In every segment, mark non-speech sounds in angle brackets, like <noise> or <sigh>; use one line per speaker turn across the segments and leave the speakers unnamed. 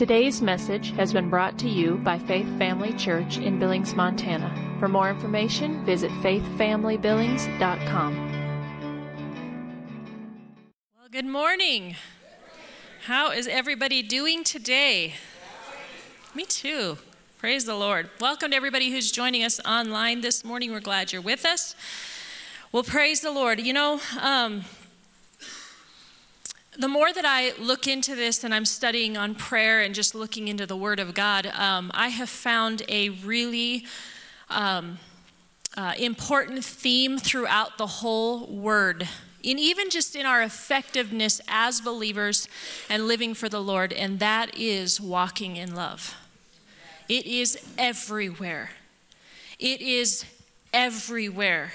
Today's message has been brought to you by Faith Family Church in Billings, Montana. For more information, visit faithfamilybillings.com.
Well, good morning. How is everybody doing today? Me too. Praise the Lord. Welcome to everybody who's joining us online this morning. We're glad you're with us. Well, praise the Lord. You know, um, the more that I look into this and I'm studying on prayer and just looking into the Word of God, um, I have found a really um, uh, important theme throughout the whole Word. And even just in our effectiveness as believers and living for the Lord, and that is walking in love. It is everywhere. It is everywhere.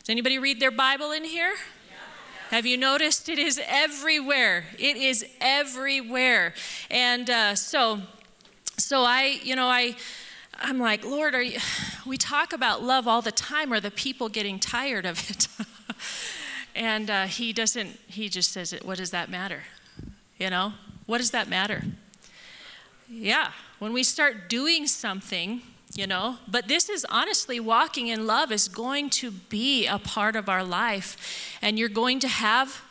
Does anybody read their Bible in here? Have you noticed it is everywhere? It is everywhere. And uh, so, so I, you know, I, I'm like, Lord, are you, <sighs> we talk about love all the time. Are the people getting tired of it? <laughs> and uh, he doesn't, he just says, what does that matter? You know, what does that matter? Yeah, when we start doing something, you know but this is honestly walking in love is going to be a part of our life and you're going to have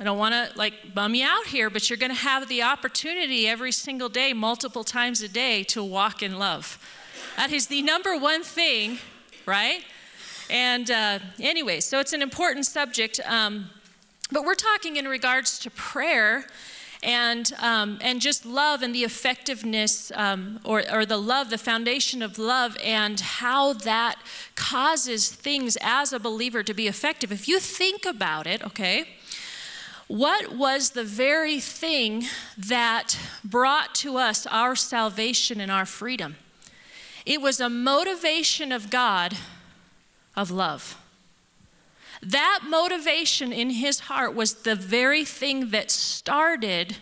I don't want to like bum you out here, but you're going to have the opportunity every single day, multiple times a day, to walk in love. That is the number one thing, right? And uh, anyway, so it's an important subject. Um, but we're talking in regards to prayer and, um, and just love and the effectiveness um, or, or the love, the foundation of love, and how that causes things as a believer to be effective. If you think about it, okay, what was the very thing that brought to us our salvation and our freedom? It was a motivation of God of love. That motivation in his heart was the very thing that started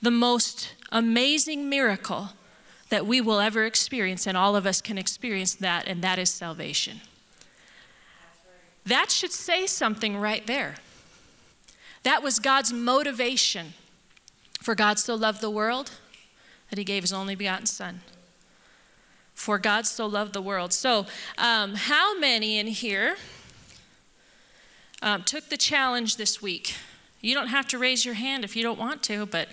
the most amazing miracle that we will ever experience, and all of us can experience that, and that is salvation. That should say something right there. That was God's motivation. For God so loved the world that he gave his only begotten Son. For God so loved the world. So, um, how many in here um, took the challenge this week. You don't have to raise your hand if you don't want to, but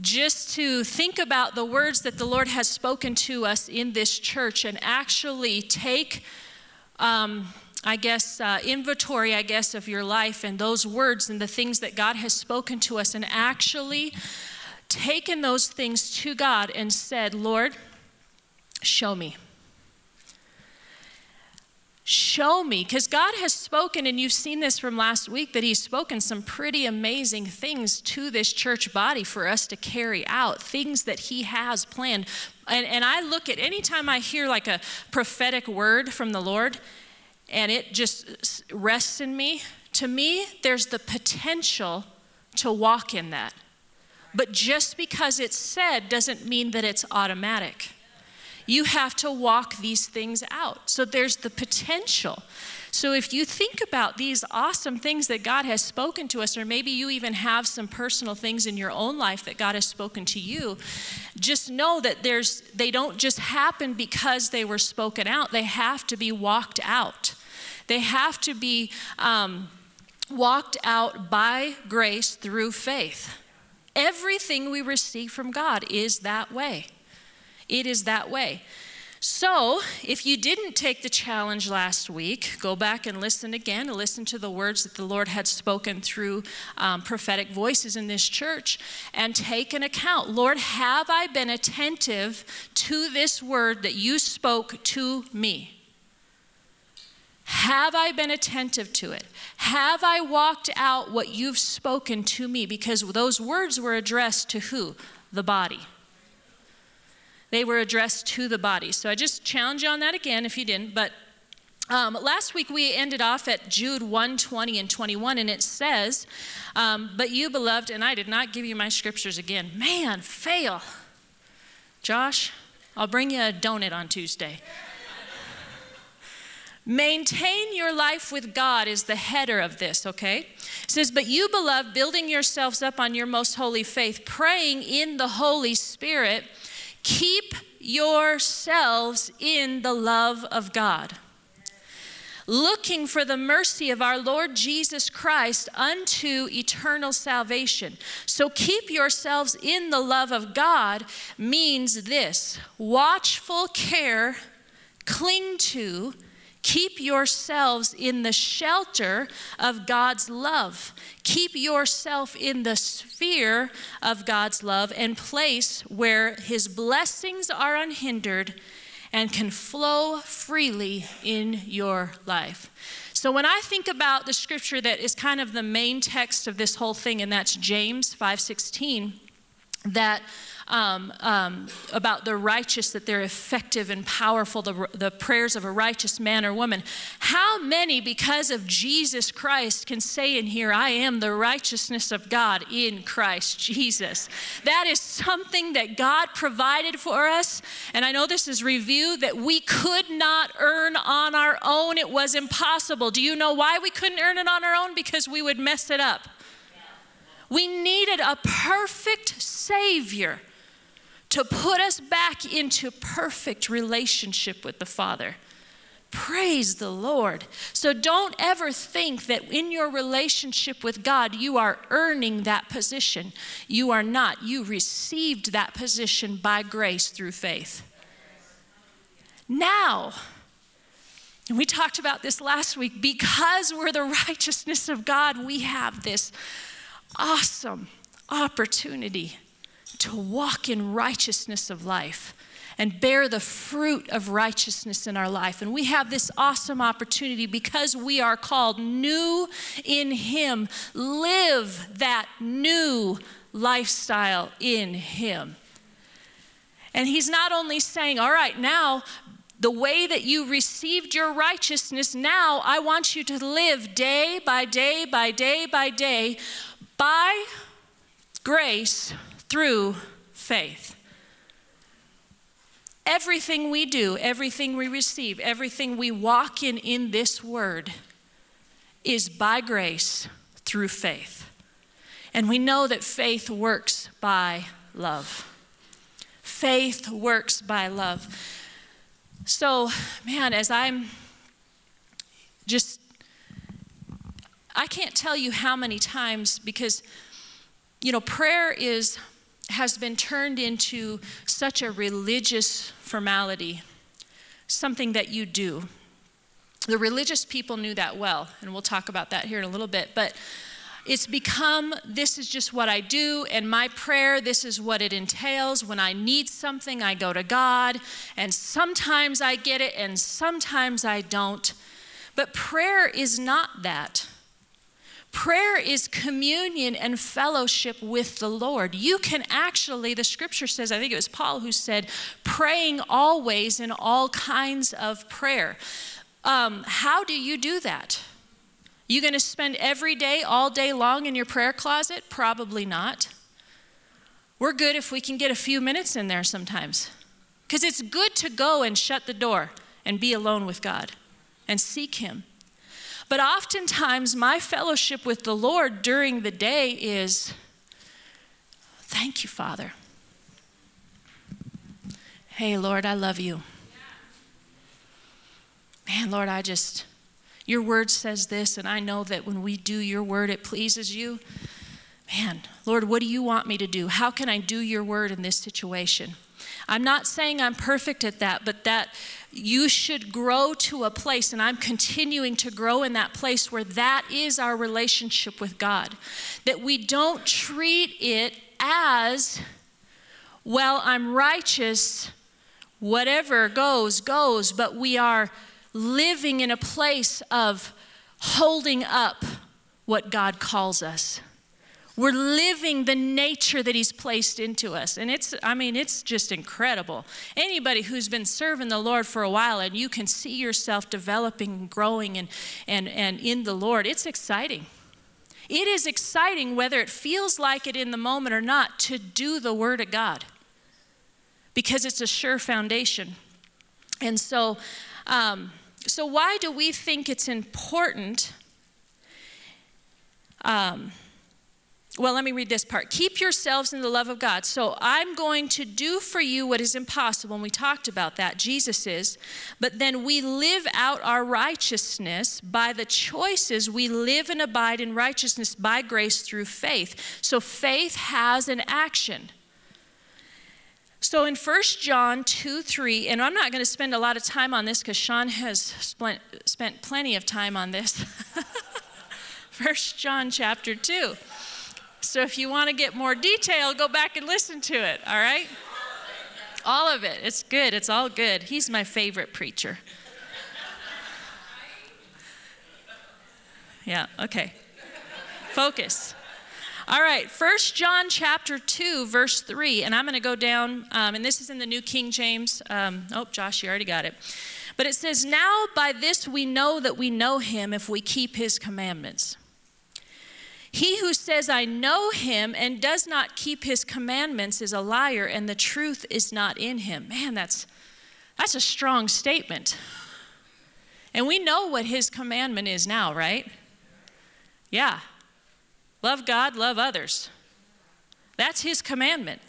just to think about the words that the Lord has spoken to us in this church and actually take, um, I guess, uh, inventory, I guess, of your life and those words and the things that God has spoken to us and actually taken those things to God and said, Lord, show me. Show me, because God has spoken, and you've seen this from last week, that He's spoken some pretty amazing things to this church body for us to carry out, things that He has planned. And, and I look at anytime I hear like a prophetic word from the Lord, and it just rests in me, to me, there's the potential to walk in that. But just because it's said doesn't mean that it's automatic. You have to walk these things out. So there's the potential. So if you think about these awesome things that God has spoken to us, or maybe you even have some personal things in your own life that God has spoken to you, just know that there's they don't just happen because they were spoken out. They have to be walked out. They have to be um, walked out by grace through faith. Everything we receive from God is that way. It is that way. So, if you didn't take the challenge last week, go back and listen again, listen to the words that the Lord had spoken through um, prophetic voices in this church, and take an account. Lord, have I been attentive to this word that you spoke to me? Have I been attentive to it? Have I walked out what you've spoken to me? Because those words were addressed to who? The body. They were addressed to the body. So I just challenge you on that again if you didn't. But um, last week we ended off at Jude 1 20 and 21, and it says, um, But you, beloved, and I did not give you my scriptures again. Man, fail. Josh, I'll bring you a donut on Tuesday. Maintain your life with God is the header of this, okay? It says, But you, beloved, building yourselves up on your most holy faith, praying in the Holy Spirit, keep yourselves in the love of God looking for the mercy of our Lord Jesus Christ unto eternal salvation. So keep yourselves in the love of God means this watchful care, cling to, Keep yourselves in the shelter of God's love. Keep yourself in the sphere of God's love and place where His blessings are unhindered and can flow freely in your life. So when I think about the scripture that is kind of the main text of this whole thing and that's James 5:16 that um, um, about the righteous, that they're effective and powerful, the, the prayers of a righteous man or woman. How many, because of Jesus Christ, can say in here, I am the righteousness of God in Christ Jesus? That is something that God provided for us. And I know this is review that we could not earn on our own. It was impossible. Do you know why we couldn't earn it on our own? Because we would mess it up. We needed a perfect Savior to put us back into perfect relationship with the Father. Praise the Lord. So don't ever think that in your relationship with God, you are earning that position. You are not. You received that position by grace through faith. Now, and we talked about this last week, because we're the <laughs> righteousness of God, we have this awesome opportunity to walk in righteousness of life and bear the fruit of righteousness in our life. And we have this awesome opportunity because we are called new in Him. Live that new lifestyle in Him. And He's not only saying, All right, now, the way that you received your righteousness, now I want you to live day by day by day by day by grace through faith. Everything we do, everything we receive, everything we walk in in this word is by grace through faith. And we know that faith works by love. Faith works by love. So, man, as I'm just, I can't tell you how many times because, you know, prayer is has been turned into such a religious formality, something that you do. The religious people knew that well, and we'll talk about that here in a little bit, but it's become this is just what I do, and my prayer, this is what it entails. When I need something, I go to God, and sometimes I get it, and sometimes I don't. But prayer is not that. Prayer is communion and fellowship with the Lord. You can actually, the scripture says, I think it was Paul who said, praying always in all kinds of prayer. Um, how do you do that? You going to spend every day, all day long in your prayer closet? Probably not. We're good if we can get a few minutes in there sometimes. Because it's good to go and shut the door and be alone with God and seek Him. But oftentimes, my fellowship with the Lord during the day is thank you, Father. Hey, Lord, I love you. Man, Lord, I just, your word says this, and I know that when we do your word, it pleases you. Man, Lord, what do you want me to do? How can I do your word in this situation? I'm not saying I'm perfect at that, but that you should grow to a place, and I'm continuing to grow in that place where that is our relationship with God. That we don't treat it as, well, I'm righteous, whatever goes, goes, but we are living in a place of holding up what God calls us. We're living the nature that He's placed into us. And it's, I mean, it's just incredible. Anybody who's been serving the Lord for a while and you can see yourself developing and growing and, and, and in the Lord, it's exciting. It is exciting, whether it feels like it in the moment or not, to do the Word of God because it's a sure foundation. And so, um, So, why do we think it's important? Um, well, let me read this part. Keep yourselves in the love of God. So I'm going to do for you what is impossible. And we talked about that. Jesus is. But then we live out our righteousness by the choices. We live and abide in righteousness by grace through faith. So faith has an action. So in 1 John 2 3, and I'm not going to spend a lot of time on this because Sean has spent, spent plenty of time on this. <laughs> 1 John chapter 2. So if you want to get more detail, go back and listen to it, all right? All of it. It's good. It's all good. He's my favorite preacher. Yeah, okay. Focus. All right, First John chapter 2, verse 3, and I'm going to go down, um, and this is in the New King James. Um, oh, Josh, you already got it. But it says, Now by this we know that we know him if we keep his commandments. He who says, I know him and does not keep his commandments is a liar, and the truth is not in him. Man, that's, that's a strong statement. And we know what his commandment is now, right? Yeah. Love God, love others. That's his commandment.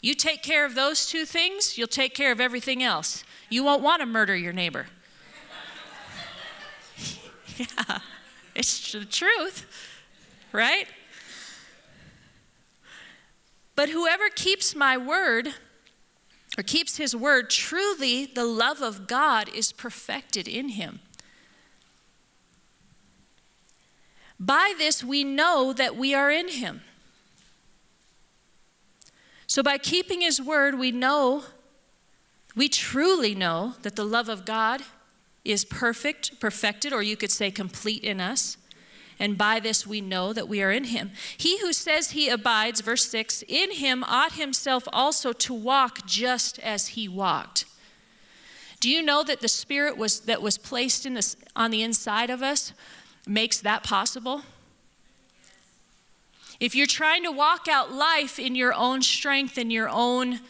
You take care of those two things, you'll take care of everything else. You won't want to murder your neighbor. <laughs> yeah, it's the truth right? But whoever keeps my word, or keeps his word, truly the love of God is perfected in him. By this we know that we are in him. So by keeping his word, we know, we truly know that the love of God is perfect, perfected, or you could say complete in us and by this we know that we are in him. He who says he abides, verse 6, in him ought himself also to walk just as he walked. Do you know that the spirit was that was placed in this on the inside of us makes that possible? If you're trying to walk out life in your own strength and your own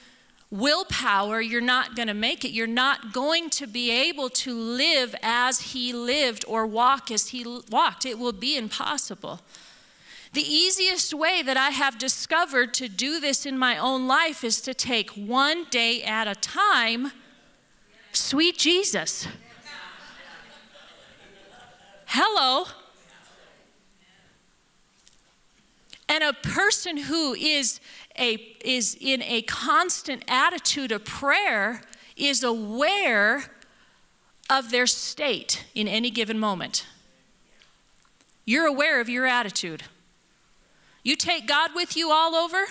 willpower, you're not going to make it. You're not going to be able to live as he lived or walk as he walked. It will be impossible. The easiest way that I have discovered to do this in my own life is to take one day at a time. Sweet Jesus. Hello. And a person who is a, is in a constant attitude of prayer is aware of their state in any given moment. You're aware of your attitude. You take God with you all over,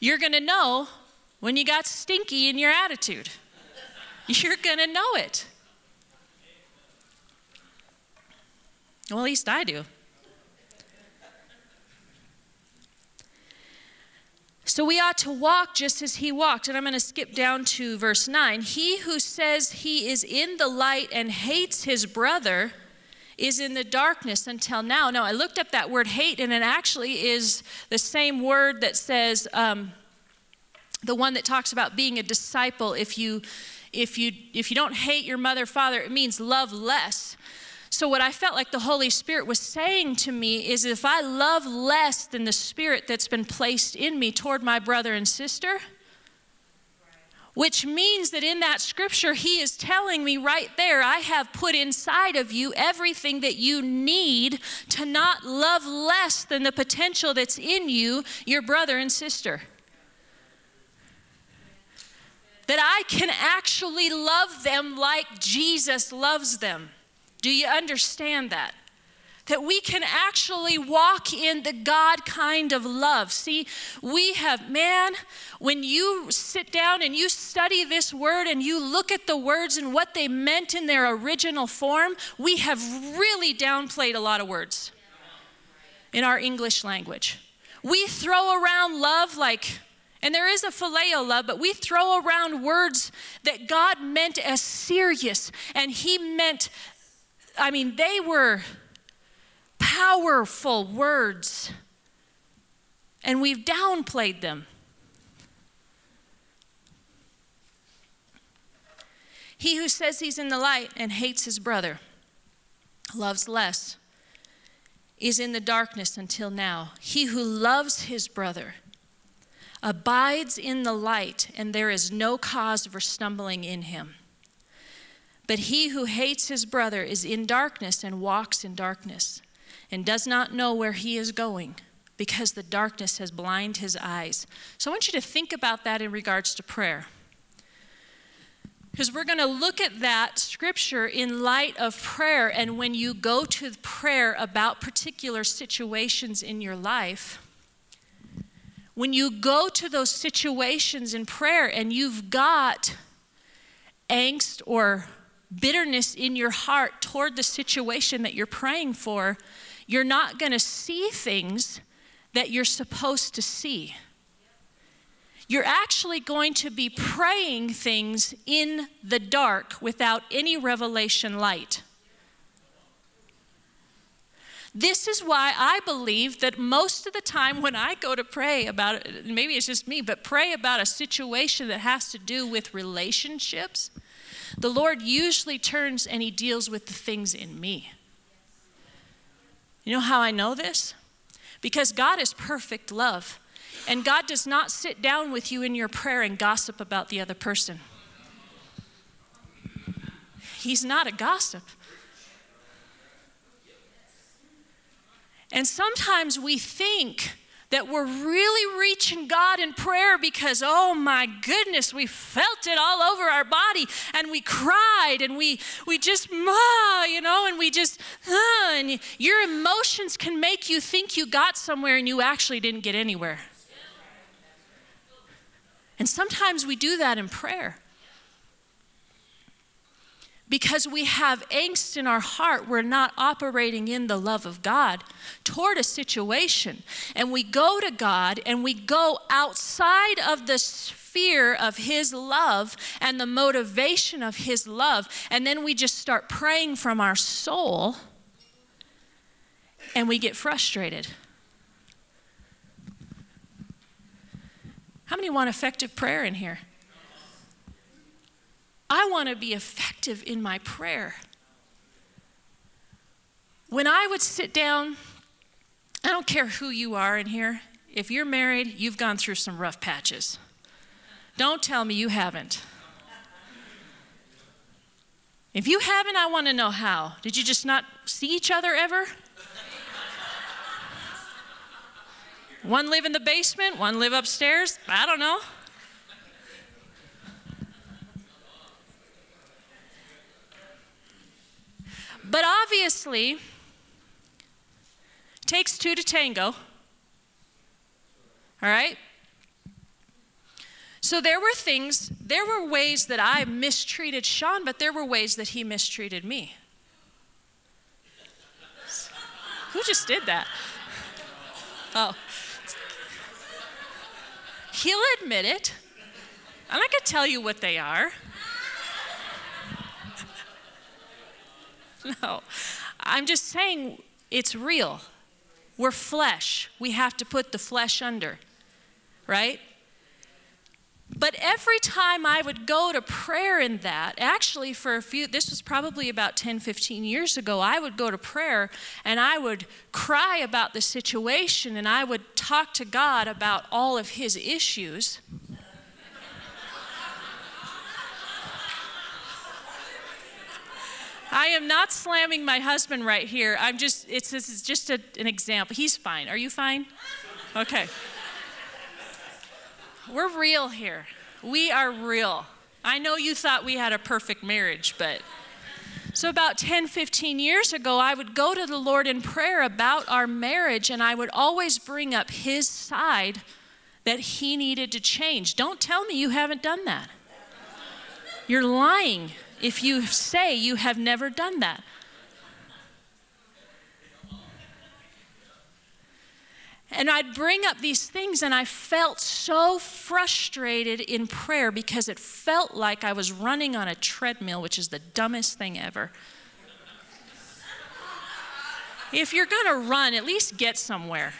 you're going to know when you got stinky in your attitude. <laughs> You're going to know it. Well, at least I do. So we ought to walk just as he walked. And I'm going to skip down to verse 9. He who says he is in the light and hates his brother is in the darkness until now. Now, I looked up that word hate, and it actually is the same word that says, um, the one that talks about being a disciple. If you, if you, if you don't hate your mother, father, it means love less. So, what I felt like the Holy Spirit was saying to me is if I love less than the Spirit that's been placed in me toward my brother and sister, which means that in that scripture, he is telling me right there, I have put inside of you everything that you need to not love less than the potential that's in you, your brother and sister. That I can actually love them like Jesus loves them. Do you understand that? That we can actually walk in the God kind of love. See, we have, man, when you sit down and you study this word and you look at the words and what they meant in their original form, we have really downplayed a lot of words in our English language. We throw around love like, and there is a phileo love, but we throw around words that God meant as serious, and He meant I mean, they were powerful words, and we've downplayed them. He who says he's in the light and hates his brother loves less is in the darkness until now. He who loves his brother abides in the light, and there is no cause for stumbling in him. But he who hates his brother is in darkness and walks in darkness, and does not know where he is going, because the darkness has blinded his eyes. So I want you to think about that in regards to prayer. Because we're going to look at that scripture in light of prayer. And when you go to prayer about particular situations in your life, when you go to those situations in prayer and you've got angst or bitterness in your heart toward the situation that you're praying for, you're not going to see things that you're supposed to see you're actually going to be praying things in the dark without any revelation light. This is why I believe that most of the time when I go to pray about it, maybe it's just me, but pray about a situation that has to do with relationships, the Lord usually turns and He deals with the things in me. You know how I know this? Because God is perfect love. And God does not sit down with you in your prayer and gossip about the other person. He's not a gossip. And sometimes we think that we're really reaching God in prayer because, oh my goodness, we felt it all over our body and we cried and we, we just, ah, you know, and we just, ah, and your emotions can make you think you got somewhere and you actually didn't get anywhere. And sometimes we do that in prayer. Because we have angst in our heart, we're not operating in the love of God toward a situation. And we go to God and we go outside of the sphere of His love and the motivation of His love. And then we just start praying from our soul and we get frustrated. How many want effective prayer in here? I want to be effective in my prayer. When I would sit down, I don't care who you are in here. If you're married, you've gone through some rough patches. Don't tell me you haven't. If you haven't, I want to know how. Did you just not see each other ever? One live in the basement, one live upstairs. I don't know. But obviously, takes two to tango. All right? So there were things, there were ways that I mistreated Sean, but there were ways that he mistreated me. Who just did that? Oh. He'll admit it. and going to tell you what they are. <laughs> no. I'm just saying it's real. We're flesh. We have to put the flesh under, right? But every time I would go to prayer in that, actually, for a few, this was probably about 10, 15 years ago, I would go to prayer and I would cry about the situation and I would talk to God about all of his issues. I am not slamming my husband right here. I'm just, it's, it's just a, an example. He's fine. Are you fine? Okay. We're real here. We are real. I know you thought we had a perfect marriage, but. So, about 10, 15 years ago, I would go to the Lord in prayer about our marriage, and I would always bring up His side that He needed to change. Don't tell me you haven't done that. You're lying if you say you have never done that. And I'd bring up these things, and I felt so frustrated in prayer because it felt like I was running on a treadmill, which is the dumbest thing ever. if you're going to run, at least get somewhere.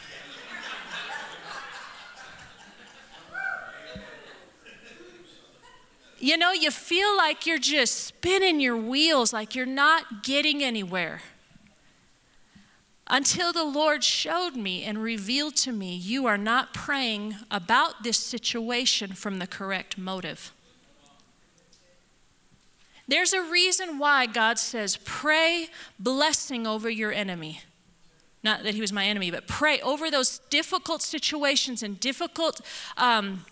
You know, you feel like you're just spinning your wheels, like you're not getting anywhere. Until the Lord showed me and revealed to me, you are not praying about this situation from the correct motive. There's a reason why God says, pray blessing over your enemy. Not that he was my enemy, but pray over those difficult situations and difficult um,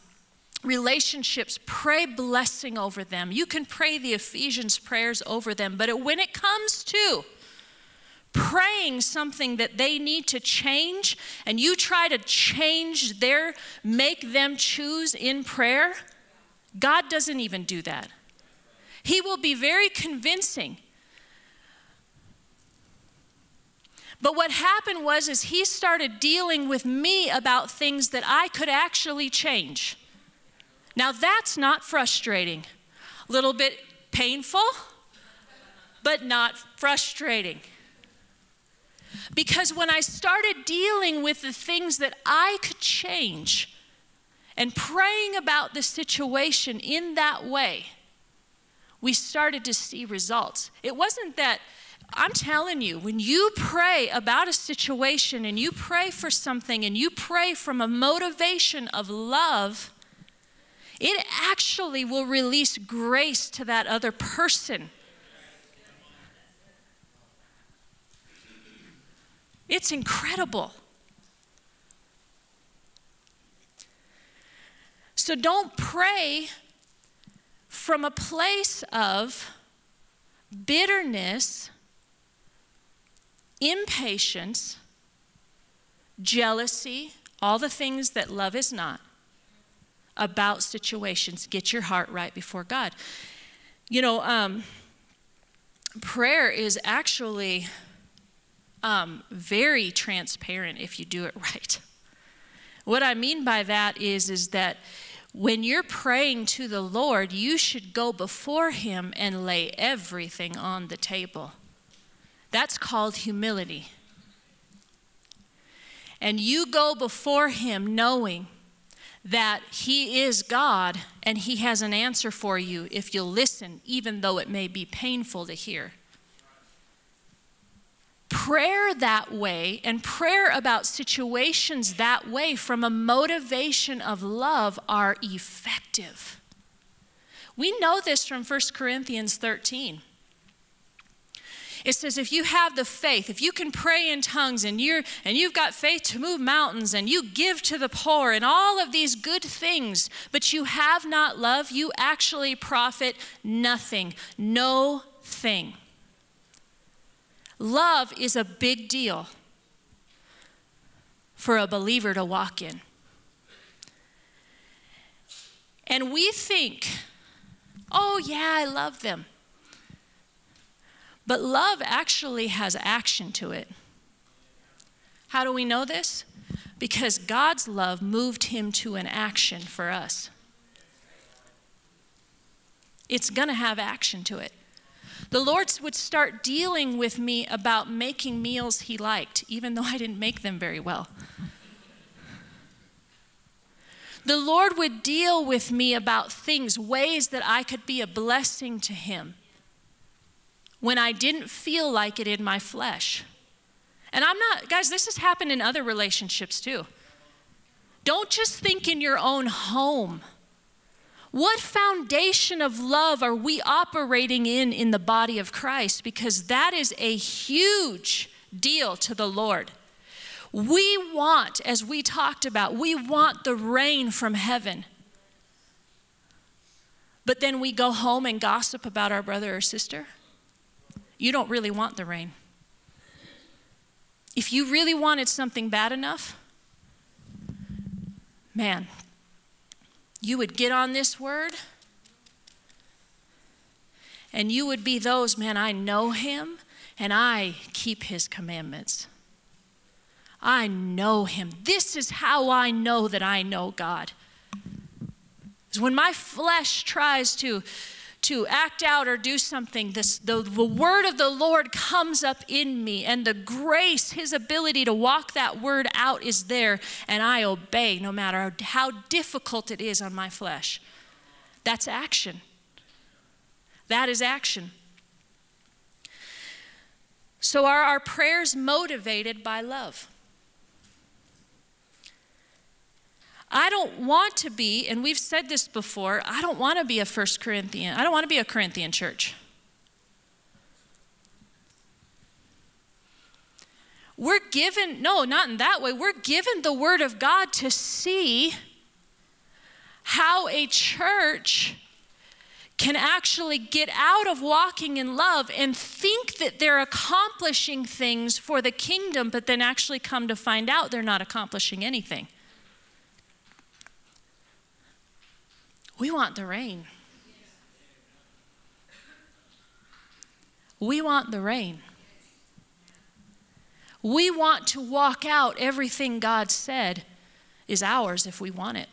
relationships. Pray blessing over them. You can pray the Ephesians prayers over them, but when it comes to praying something that they need to change and you try to change their, make them choose in prayer, God doesn't even do that. He will be very convincing. But what happened was is he started dealing with me about things that I could actually change. Now that's not frustrating. A little bit painful, but not frustrating. Because when I started dealing with the things that I could change and praying about the situation in that way, we started to see results. It wasn't that, I'm telling you, when you pray about a situation and you pray for something and you pray from a motivation of love, it actually will release grace to that other person. It's incredible. So don't pray from a place of bitterness, impatience, jealousy, all the things that love is not about situations. Get your heart right before God. You know, um, prayer is actually um, very transparent if you do it <laughs> right. What I mean by that is, is that when you're praying to the Lord, you should go before Him and lay everything on the table. That's called humility. And you go before Him knowing that He is God and He has an answer for you if you'll listen, even though it may be painful to hear prayer that way and prayer about situations that way from a motivation of love are effective. We know this from 1 Corinthians 13. It says if you have the faith, if you can pray in tongues and you're and you've got faith to move mountains and you give to the poor and all of these good things, but you have not love, you actually profit nothing. No thing. Love is a big deal for a believer to walk in. And we think, oh, yeah, I love them. But love actually has action to it. How do we know this? Because God's love moved him to an action for us. It's going to have action to it. The Lord would start dealing with me about making meals He liked, even though I didn't make them very well. The Lord would deal with me about things, ways that I could be a blessing to Him when I didn't feel like it in my flesh. And I'm not, guys, this has happened in other relationships too. Don't just think in your own home. What foundation of love are we operating in in the body of Christ? Because that is a huge deal to the Lord. We want, as we talked about, we want the rain from heaven. But then we go home and gossip about our brother or sister. You don't really want the rain. If you really wanted something bad enough, man, you would get on this word and you would be those, man, I know him and I keep his commandments. I know him. This is how I know that I know God. Is when my flesh tries to to act out or do something, this, the, the word of the Lord comes up in me, and the grace, his ability to walk that word out is there, and I obey no matter how difficult it is on my flesh. That's action. That is action. So, are our prayers motivated by love? I don't want to be, and we've said this before, I don't want to be a First Corinthian. I don't want to be a Corinthian church. We're given, no, not in that way. We're given the Word of God to see how a church can actually get out of walking in love and think that they're accomplishing things for the kingdom, but then actually come to find out they're not accomplishing anything. We want the rain. We want the rain. We want to walk out everything God said is ours if we want it.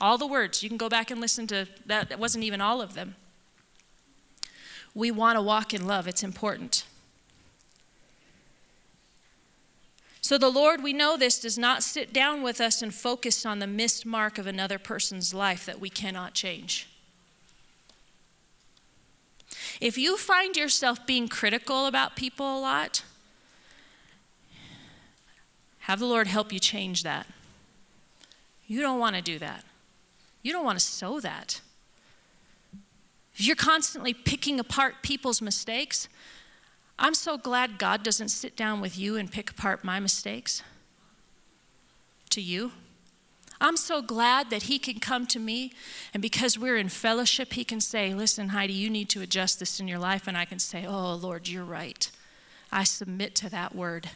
All the words, you can go back and listen to that. That wasn't even all of them. We want to walk in love, it's important. So the Lord, we know this, does not sit down with us and focus on the missed mark of another person's life that we cannot change. If you find yourself being critical about people a lot, have the Lord help you change that. You don't want to do that. You don't want to sow that. If you're constantly picking apart people's mistakes, I'm so glad God doesn't sit down with you and pick apart my mistakes to you. I'm so glad that He can come to me, and because we're in fellowship, He can say, Listen, Heidi, you need to adjust this in your life. And I can say, Oh, Lord, you're right. I submit to that word.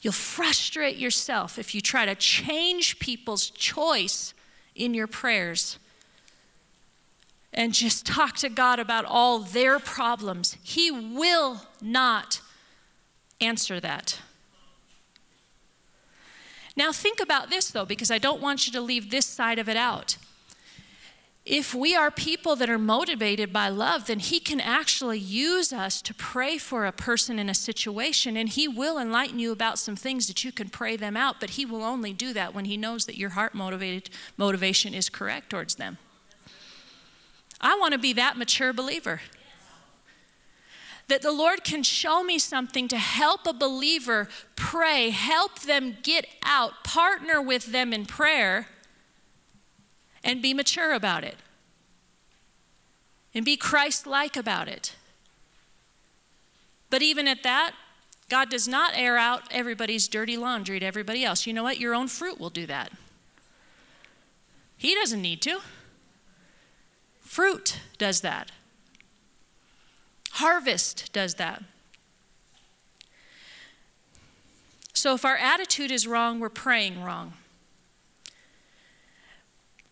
You'll frustrate yourself if you try to change people's choice in your prayers and just talk to God about all their problems. He will not answer that. Now, think about this though, because I don't want you to leave this side of it out. If we are people that are motivated by love, then He can actually use us to pray for a person in a situation, and He will enlighten you about some things that you can pray them out, but He will only do that when He knows that your heart motivated motivation is correct towards them. I want to be that mature believer. That the Lord can show me something to help a believer pray, help them get out, partner with them in prayer, and be mature about it. And be Christ like about it. But even at that, God does not air out everybody's dirty laundry to everybody else. You know what? Your own fruit will do that. He doesn't need to. Fruit does that. Harvest does that. So if our attitude is wrong, we're praying wrong.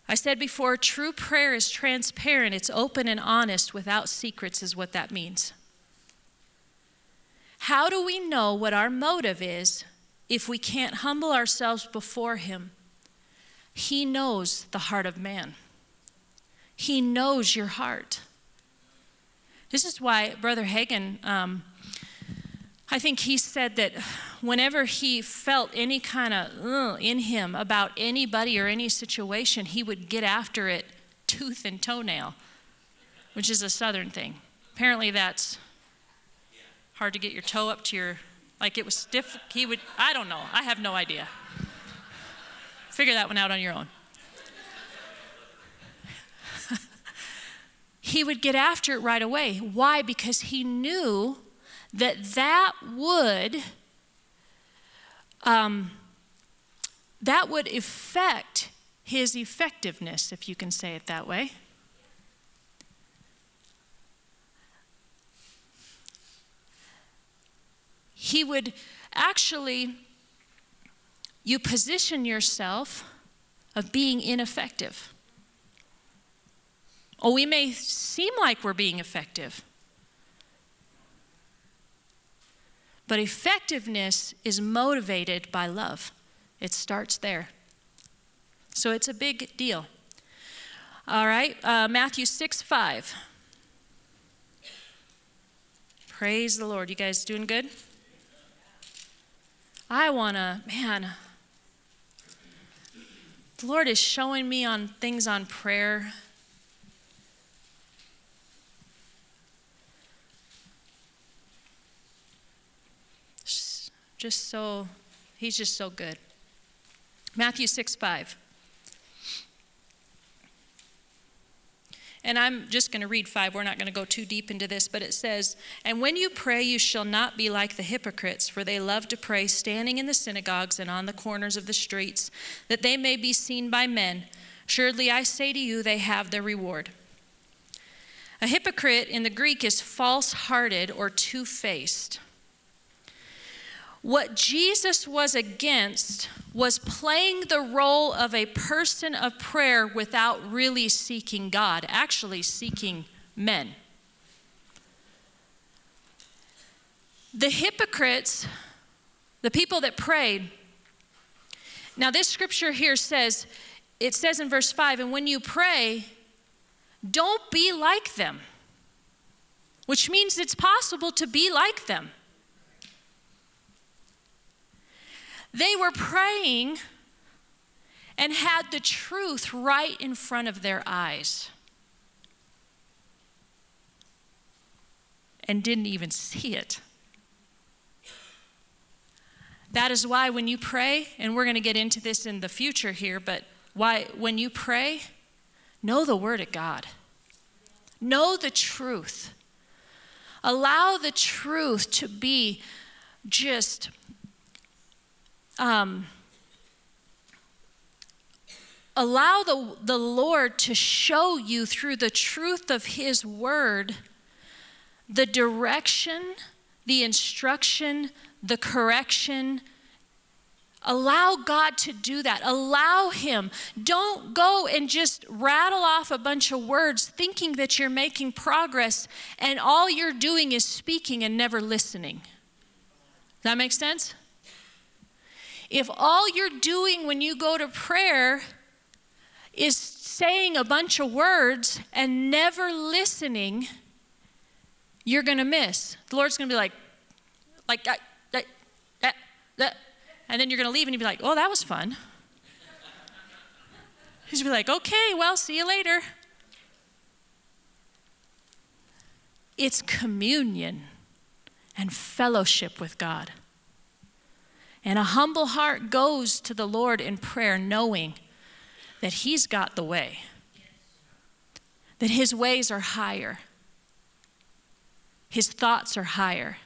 I said before, true prayer is transparent, it's open and honest without secrets, is what that means. How do we know what our motive is if we can't humble ourselves before Him? He knows the heart of man. He knows your heart. This is why Brother Hagin, um, I think he said that whenever he felt any kind of uh, in him about anybody or any situation, he would get after it tooth and toenail, which is a southern thing. Apparently, that's hard to get your toe up to your, like it was stiff. He would, I don't know, I have no idea. Figure that one out on your own. He would get after it right away. Why? Because he knew that that would um, that would affect his effectiveness, if you can say it that way. He would actually, you position yourself of being ineffective. Oh, we may seem like we're being effective. But effectiveness is motivated by love. It starts there. So it's a big deal. All right, uh, Matthew 6 5. Praise the Lord. You guys doing good? I want to, man, the Lord is showing me on things on prayer. Just so, he's just so good. Matthew 6 5. And I'm just going to read five. We're not going to go too deep into this, but it says, And when you pray, you shall not be like the hypocrites, for they love to pray standing in the synagogues and on the corners of the streets, that they may be seen by men. Surely I say to you, they have their reward. A hypocrite in the Greek is false hearted or two faced. What Jesus was against was playing the role of a person of prayer without really seeking God, actually seeking men. The hypocrites, the people that prayed, now this scripture here says, it says in verse 5, and when you pray, don't be like them, which means it's possible to be like them. They were praying and had the truth right in front of their eyes and didn't even see it. That is why when you pray, and we're going to get into this in the future here, but why when you pray, know the word of God. Know the truth. Allow the truth to be just um, allow the, the Lord to show you through the truth of His Word the direction, the instruction, the correction. Allow God to do that. Allow Him. Don't go and just rattle off a bunch of words thinking that you're making progress and all you're doing is speaking and never listening. That make sense? If all you're doing when you go to prayer is saying a bunch of words and never listening, you're going to miss. The Lord's going to be like, like, that, that. And then you're going to leave and you'll be like, oh, that was fun. He's be like, okay, well, see you later. It's communion and fellowship with God. And a humble heart goes to the Lord in prayer, knowing that He's got the way, that His ways are higher, His thoughts are higher.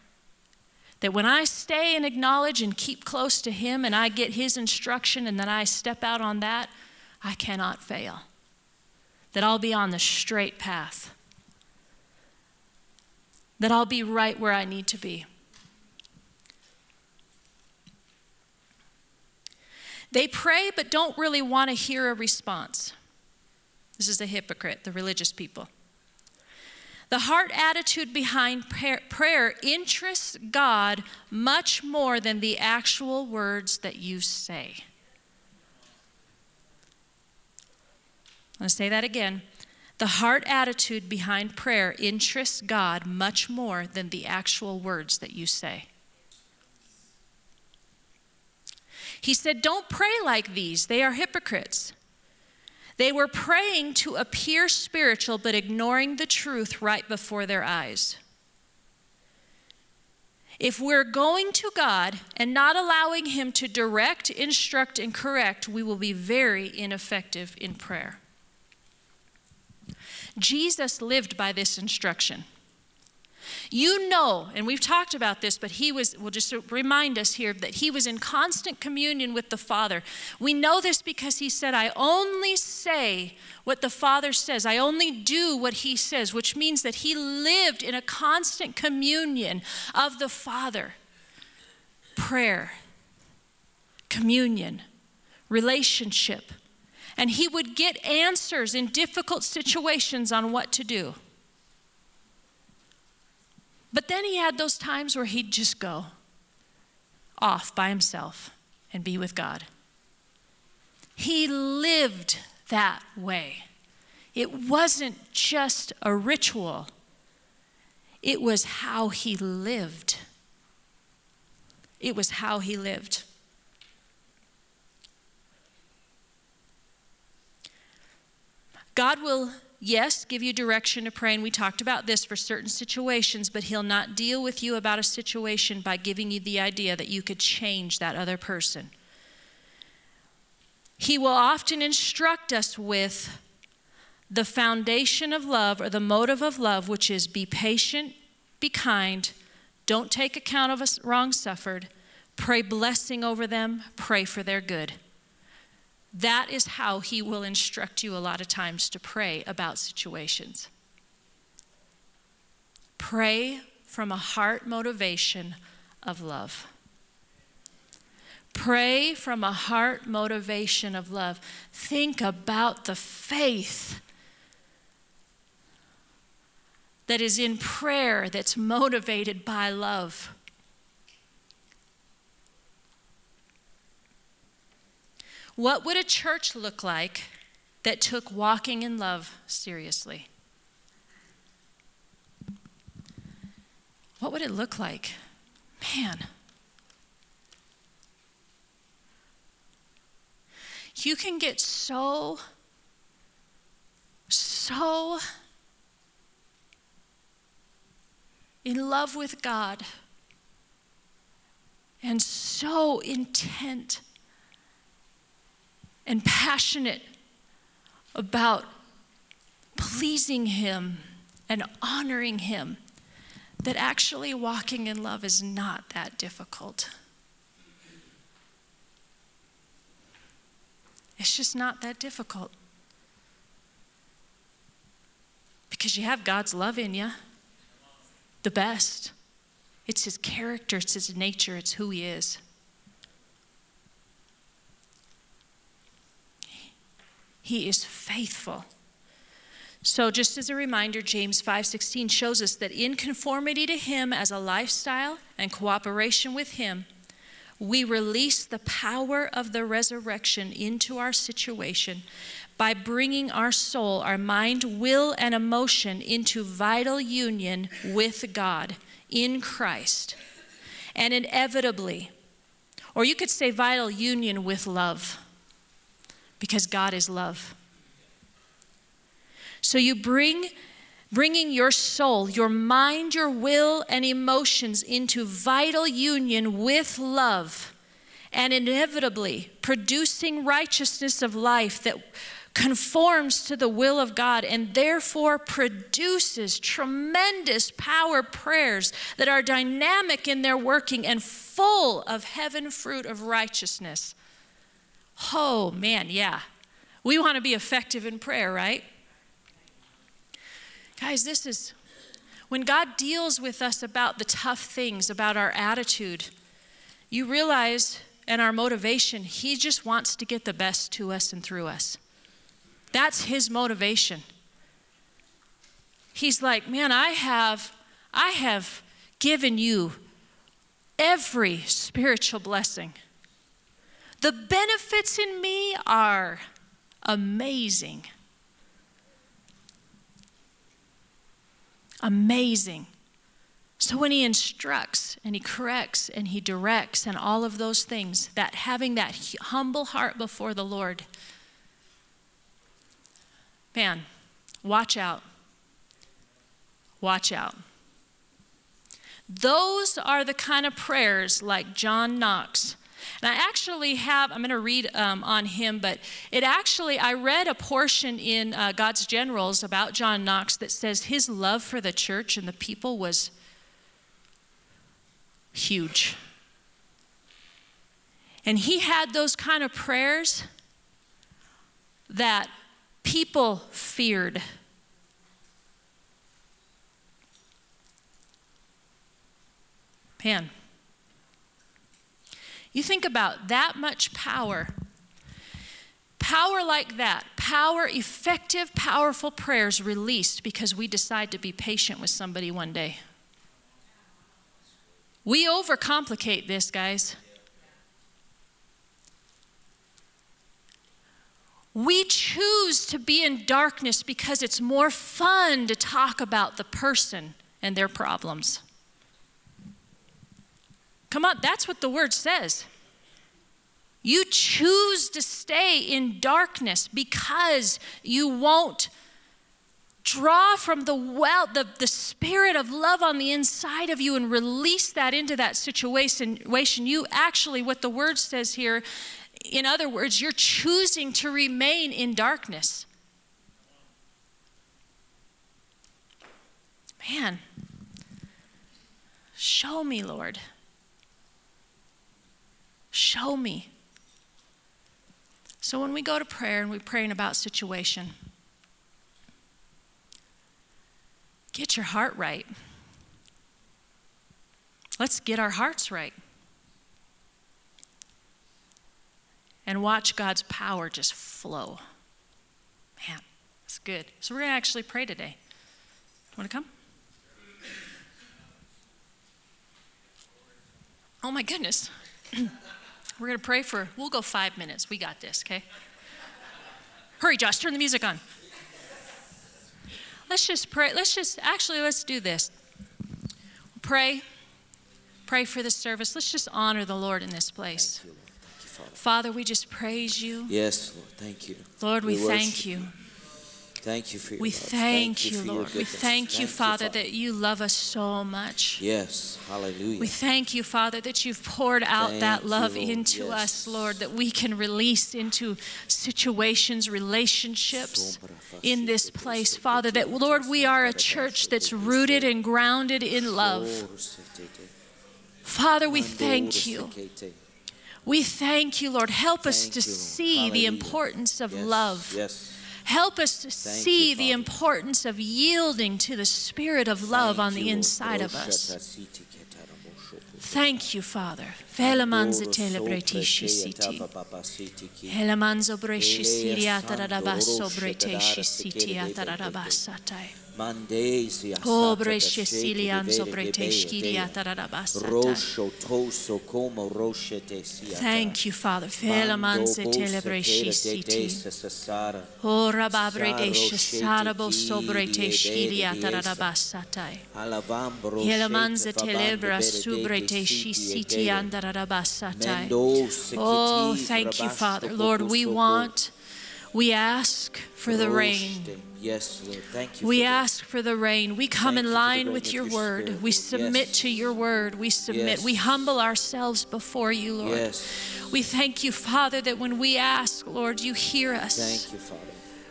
That when I stay and acknowledge and keep close to Him and I get His instruction and then I step out on that, I cannot fail. That I'll be on the straight path. That I'll be right where I need to be. They pray but don't really want to hear a response. This is a hypocrite, the religious people. The heart attitude behind prayer interests God much more than the actual words that you say. I'm going to say that again. The heart attitude behind prayer interests God much more than the actual words that you say. He said, Don't pray like these, they are hypocrites. They were praying to appear spiritual, but ignoring the truth right before their eyes. If we're going to God and not allowing Him to direct, instruct, and correct, we will be very ineffective in prayer. Jesus lived by this instruction. You know, and we've talked about this, but he was, we'll just remind us here that he was in constant communion with the Father. We know this because he said, I only say what the Father says, I only do what he says, which means that he lived in a constant communion of the Father. Prayer, communion, relationship. And he would get answers in difficult situations on what to do. But then he had those times where he'd just go off by himself and be with God. He lived that way. It wasn't just a ritual, it was how he lived. It was how he lived. God will, yes, give you direction to pray, and we talked about this for certain situations, but He'll not deal with you about a situation by giving you the idea that you could change that other person. He will often instruct us with the foundation of love or the motive of love, which is be patient, be kind, don't take account of a wrong suffered, pray blessing over them, pray for their good. That is how he will instruct you a lot of times to pray about situations. Pray from a heart motivation of love. Pray from a heart motivation of love. Think about the faith that is in prayer that's motivated by love. What would a church look like that took walking in love seriously? What would it look like? Man. You can get so, so in love with God and so intent and passionate about pleasing Him and honoring Him that actually walking in love is not that difficult. It's just not that difficult. Because you have God's love in you the best. It's his character, it's his nature, it's who he is. He is faithful. So just as a reminder, James 5:16 shows us that in conformity to him as a lifestyle and cooperation with him, we release the power of the resurrection into our situation by bringing our soul, our mind, will, and emotion into vital union with God in Christ. And inevitably, or you could say vital union with love, because God is love. So you bring bringing your soul, your mind, your will, and emotions into vital union with love, and inevitably producing righteousness of life that conforms to the will of God and therefore produces tremendous power prayers that are dynamic in their working and full of heaven fruit of righteousness. Oh, man, yeah. We want to be effective in prayer, right? Guys, this is when God deals with us about the tough things, about our attitude, you realize and our motivation, He just wants to get the best to us and through us. That's his motivation. He's like, "Man, I have I have given you every spiritual blessing. The benefits in me are amazing. Amazing. So when he instructs and he corrects and he directs and all of those things, that having that humble heart before the Lord, Man, watch out. Watch out. Those are the kind of prayers like John Knox. And I actually have, I'm going to read um, on him, but it actually, I read a portion in uh, God's Generals about John Knox that says his love for the church and the people was huge. And he had those kind of prayers that people feared. Man, you think about that much power. Power like that, power, effective, powerful prayers released because we decide to be patient with somebody one day. We overcomplicate this, guys. We choose to be in darkness because it's more fun to talk about the person and their problems. Come on, that's what the word says. You choose to stay in darkness because you won't draw from the well, the, the spirit of love on the inside of you and release that into that situation. You actually, what the word says here, in other words, you're choosing to remain in darkness. Man, show me, Lord. Show me. So when we go to prayer and we're praying about situation, get your heart right. Let's get our hearts right. And watch God's power just flow. Man, that's good. So we're going to actually pray today. Want to come? Oh my goodness. <clears throat> We're going to pray for, we'll go five minutes. We got this, okay? Hurry, Josh, turn the music on. Let's just pray. Let's just, actually, let's do this. Pray. Pray for the service. Let's just honor the Lord in this place. You, you, Father. Father. we just praise you.
Yes, Lord. Thank you.
Lord, we, we thank you.
Thank you for your
We
love.
thank,
thank
you,
you
Lord. We thank, thank you, Father, Father, that you love us so much.
Yes, hallelujah.
We thank you, Father, that you've poured out thank that love you, into yes. us, Lord, that we can release into situations, relationships in this place, Father, that, Lord, we are a church that's rooted and grounded in love. Father, we thank you. We thank you, Lord. Help us to see the importance of love.
Yes
Help us to Thank see you, the importance of yielding to the spirit of love Thank on the inside of us. Thank you, Father. Telebretishi siti. Helamanzo breshi breteshi siti. Obre shesilian sobre teshkiria Thank you, Father. Felaman se telebreshi siti. Ora babre deshe sarabo sobre teshkiria tararabasatai. Helaman se telebra subre teshi siti andarabasatai. Oh, thank you, Father. Lord, we want, we ask for the rain.
Yes, Lord. Thank you.
We ask for the rain. We come Thank in line with your, your word. Spirit, we submit yes. to your word. We submit. Yes. We humble ourselves before you, Lord.
Yes.
We thank you, Father, that when we ask, Lord, you hear us.
Thank you, Father.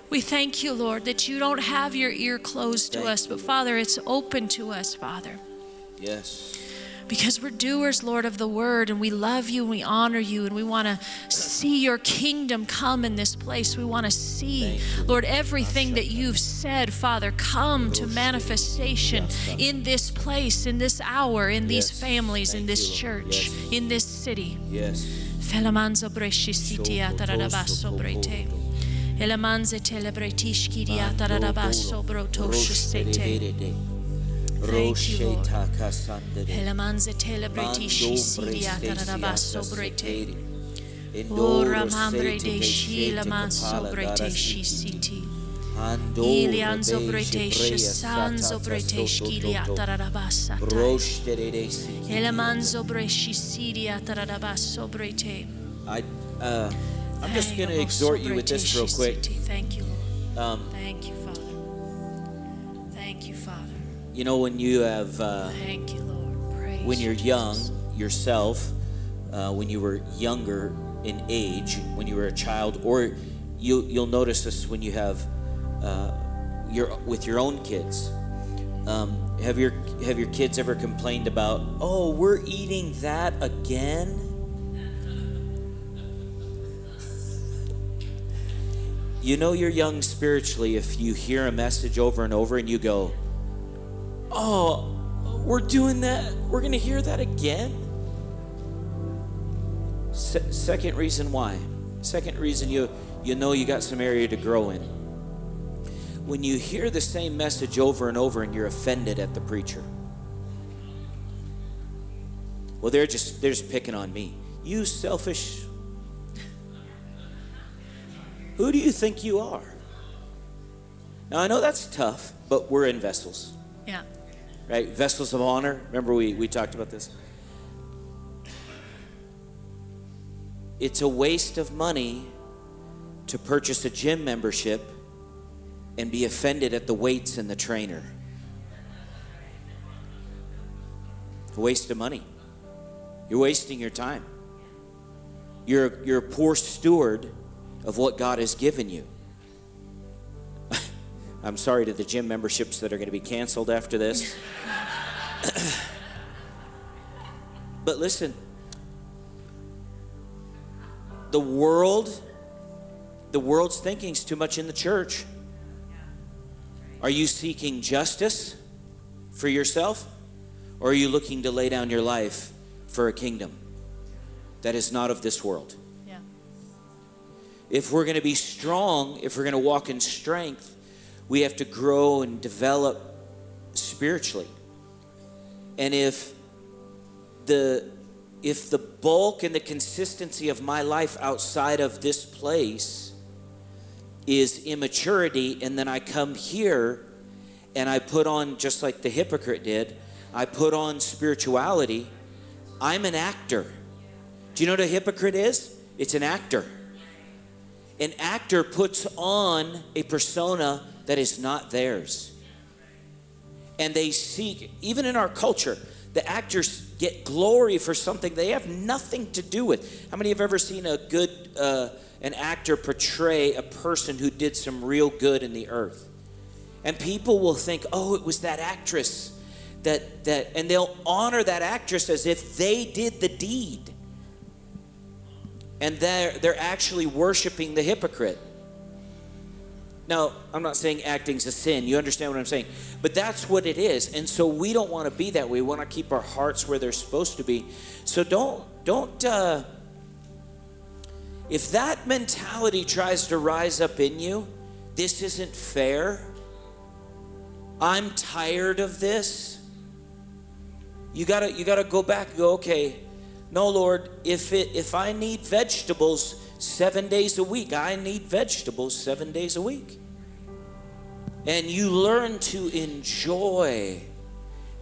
We thank you, Lord, that you don't have your ear closed thank to us, but Father, it's open to us, Father.
Yes
because we're doers, Lord, of the word, and we love you and we honor you, and we want to see your kingdom come in this place. We want to see, Lord, everything that you've said, Father, come to manifestation in this place, in this hour, in these families, in this church, in this city.
Yes.
Felamanzo breshi sitia tararabaso brete. Elamanze telebretish kiria tararabaso brotosho sete. Thank you, Lord. Helamanze telebretishi siria tararabaso brete. Ora mambre de shila manso brete shisiti. Ilianzo brete shisanzo brete shkilia tararabasa. Helamanzo breshi siria tararabaso brete.
I, uh, I'm just going to exhort you with this real quick.
Thank you, Lord. Um, Thank you.
You know, when you have,
uh, thank you, Lord. Praise
when you're young yourself, uh, when you were younger in age, when you were a child, or you you'll notice this when you have uh, your with your own kids. Um, have your have your kids ever complained about? Oh, we're eating that again. You know you're young spiritually if you hear a message over and over and you go, oh, we're doing that. We're going to hear that again. Se- second reason why. Second reason you you know you got some area to grow in. When you hear the same message over and over and you're offended at the preacher. Well, they're just they're just picking on me. You selfish. Who do you think you are? Now I know that's tough, but we're in vessels.
Yeah
right? Vessels of honor. Remember, we, we talked about this. It's a waste of money to purchase a gym membership and be offended at the weights and the trainer. A waste of money. You're wasting your time. You're, you're a poor steward of what God has given you. I'm sorry to the gym memberships that are going to be canceled after this. <laughs> but listen, the world, the world's thinking is too much in the church. Are you seeking justice for yourself? Or are you looking to lay down your life for a kingdom that is not of this world?
Yeah.
If we're going to be strong, if we're going to walk in strength, we have to grow and develop spiritually. And if the if the bulk and the consistency of my life outside of this place is immaturity and then I come here and I put on just like the hypocrite did, I put on spirituality, I'm an actor. Do you know what a hypocrite is? It's an actor. An actor puts on a persona that is not theirs. And they seek, even in our culture, the actors get glory for something they have nothing to do with. How many have ever seen a good uh, an actor portray a person who did some real good in the earth? And people will think, "Oh, it was that actress that that," and they'll honor that actress as if they did the deed. And they're they're actually worshiping the hypocrite. Now, I'm not saying acting's a sin. You understand what I'm saying? But that's what it is. And so we don't want to be that way. We want to keep our hearts where they're supposed to be. So don't don't uh if that mentality tries to rise up in you, this isn't fair. I'm tired of this. You got to you got to go back and go, okay, no Lord, if it if I need vegetables, seven days a week. I need vegetables seven days a week. And you learn to enjoy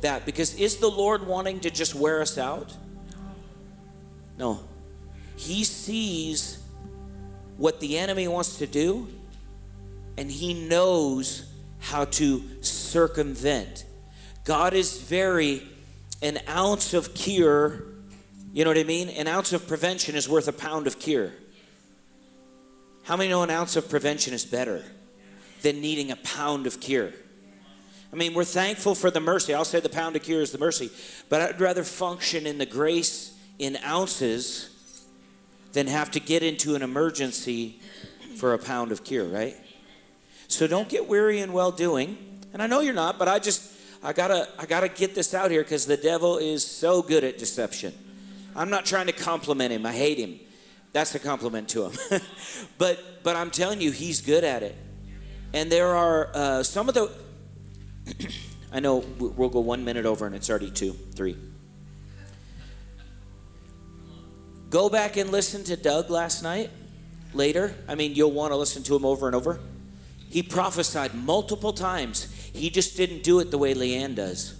that because is the Lord wanting to just wear us out? No. He sees what the enemy wants to do and he knows how to circumvent. God is very, an ounce of cure, you know what I mean? An ounce of prevention is worth a pound of cure. How many know an ounce of prevention is better than needing a pound of cure? I mean, we're thankful for the mercy. I'll say the pound of cure is the mercy, but I'd rather function in the grace in ounces than have to get into an emergency for a pound of cure, right? So don't get weary in well doing. And I know you're not, but I just I gotta I gotta get this out here because the devil is so good at deception. I'm not trying to compliment him. I hate him. That's a compliment to him. <laughs> but but I'm telling you, he's good at it. And there are uh, some of the. <clears throat> I know we'll go one minute over, and it's already two, three. Go back and listen to Doug last night. Later, I mean, you'll want to listen to him over and over. He prophesied multiple times. He just didn't do it the way Leanne does.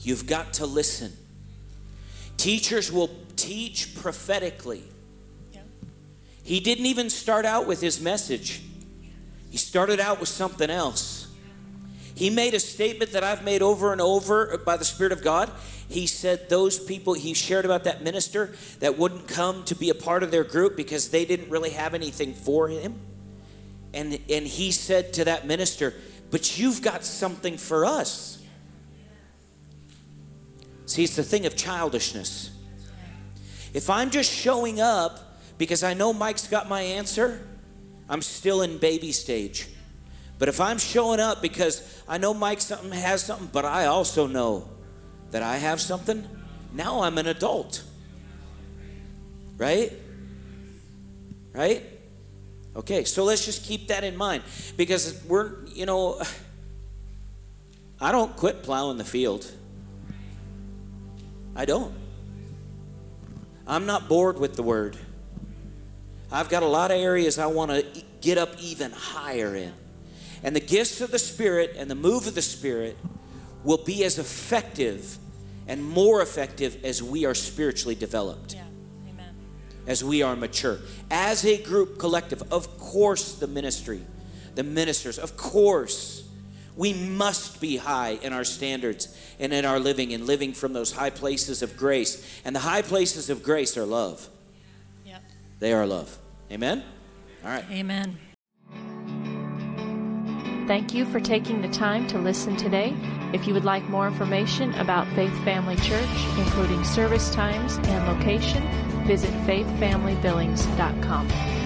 You've got to listen. Teachers will teach prophetically. He didn't even start out with his message, he started out with something else. He made a statement that I've made over and over by the Spirit of God. He said those people, he shared about that minister that wouldn't come to be a part of their group because they didn't really have anything for him. And, and he said to that minister, But you've got something for us. See, it's the thing of childishness. If I'm just showing up because I know Mike's got my answer, I'm still in baby stage. But if I'm showing up because I know Mike something has something, but I also know that I have something, now I'm an adult. Right? Right? Okay, so let's just keep that in mind because we're, you know, <sighs> I don't quit plowing the field. I don't. I'm not bored with the word. I've got a lot of areas I want to get up even higher in. And the gifts of the Spirit and the move of the Spirit will be as effective and more effective as we are spiritually developed.
Yeah. Amen.
As we are mature. As a group collective, of course, the ministry, the ministers. Of course, we must be high in our standards and in our living and living from those high places of grace. And the high places of grace are love.
Yep.
They are love. Amen? All right.
Amen.
Thank you for taking the time to listen today. If you would like more information about Faith Family Church, including service times and location, visit faithfamilybillings.com.